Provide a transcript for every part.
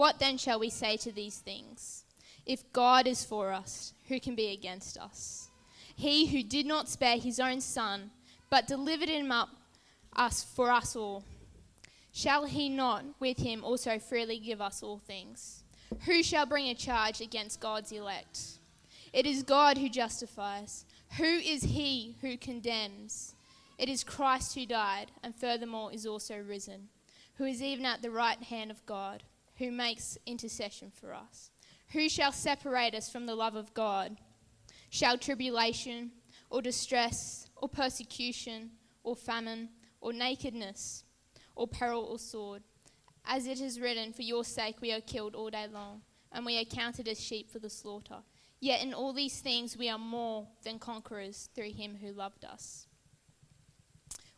What then shall we say to these things? If God is for us, who can be against us? He who did not spare his own son, but delivered him up us for us all, shall he not with him also freely give us all things? Who shall bring a charge against God's elect? It is God who justifies. Who is he who condemns? It is Christ who died, and furthermore is also risen, who is even at the right hand of God who makes intercession for us. Who shall separate us from the love of God? Shall tribulation, or distress, or persecution, or famine, or nakedness, or peril, or sword? As it is written, For your sake we are killed all day long, and we are counted as sheep for the slaughter. Yet in all these things we are more than conquerors through him who loved us.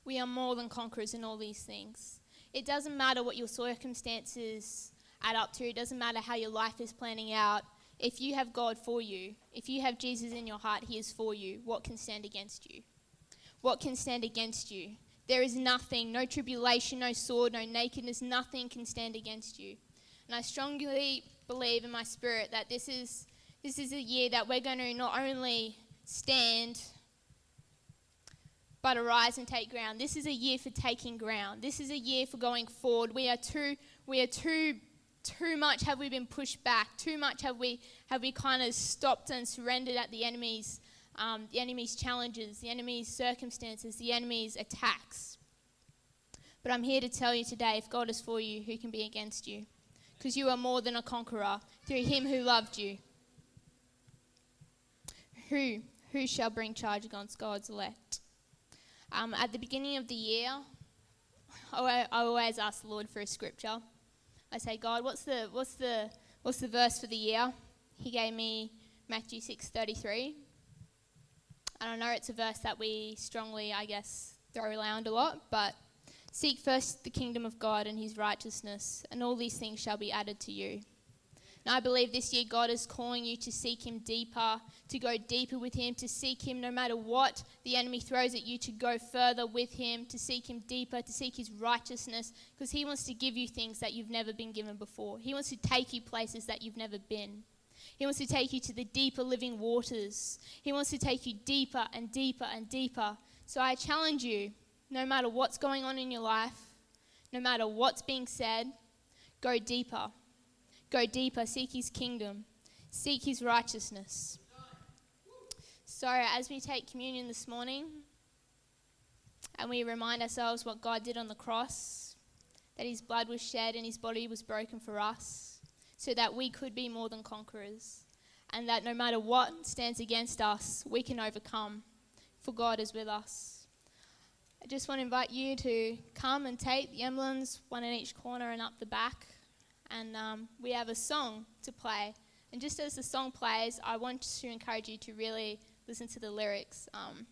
We are more than conquerors in all these things. It doesn't matter what your circumstances add up to. It doesn't matter how your life is planning out. If you have God for you, if you have Jesus in your heart, He is for you. What can stand against you? What can stand against you? There is nothing, no tribulation, no sword, no nakedness, nothing can stand against you. And I strongly believe in my spirit that this is, this is a year that we're going to not only stand, but arise and take ground. This is a year for taking ground. This is a year for going forward. We are too, we are too too much have we been pushed back? Too much have we have we kind of stopped and surrendered at the enemy's um, the enemy's challenges, the enemy's circumstances, the enemy's attacks. But I'm here to tell you today, if God is for you, who can be against you? Because you are more than a conqueror through Him who loved you. Who who shall bring charge against God's elect? Um, at the beginning of the year, I always ask the Lord for a scripture. I say, God, what's the what's the what's the verse for the year? He gave me Matthew six thirty three. I don't know it's a verse that we strongly, I guess, throw around a lot, but seek first the kingdom of God and his righteousness, and all these things shall be added to you. And I believe this year God is calling you to seek Him deeper, to go deeper with Him, to seek Him no matter what the enemy throws at you, to go further with Him, to seek Him deeper, to seek His righteousness, because He wants to give you things that you've never been given before. He wants to take you places that you've never been. He wants to take you to the deeper living waters. He wants to take you deeper and deeper and deeper. So I challenge you no matter what's going on in your life, no matter what's being said, go deeper Go deeper, seek his kingdom, seek his righteousness. So, as we take communion this morning and we remind ourselves what God did on the cross, that his blood was shed and his body was broken for us, so that we could be more than conquerors, and that no matter what stands against us, we can overcome, for God is with us. I just want to invite you to come and take the emblems, one in each corner and up the back and um, we have a song to play. And just as the song plays, I want to encourage you to really listen to the lyrics. Um,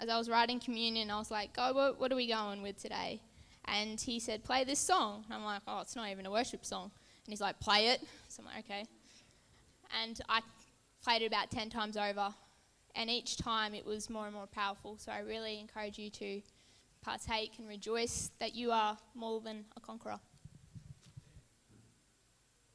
as I was writing communion, I was like, God, what, what are we going with today? And he said, play this song. And I'm like, oh, it's not even a worship song. And he's like, play it. So I'm like, okay. And I played it about 10 times over. And each time it was more and more powerful. So I really encourage you to partake and rejoice that you are more than a conqueror.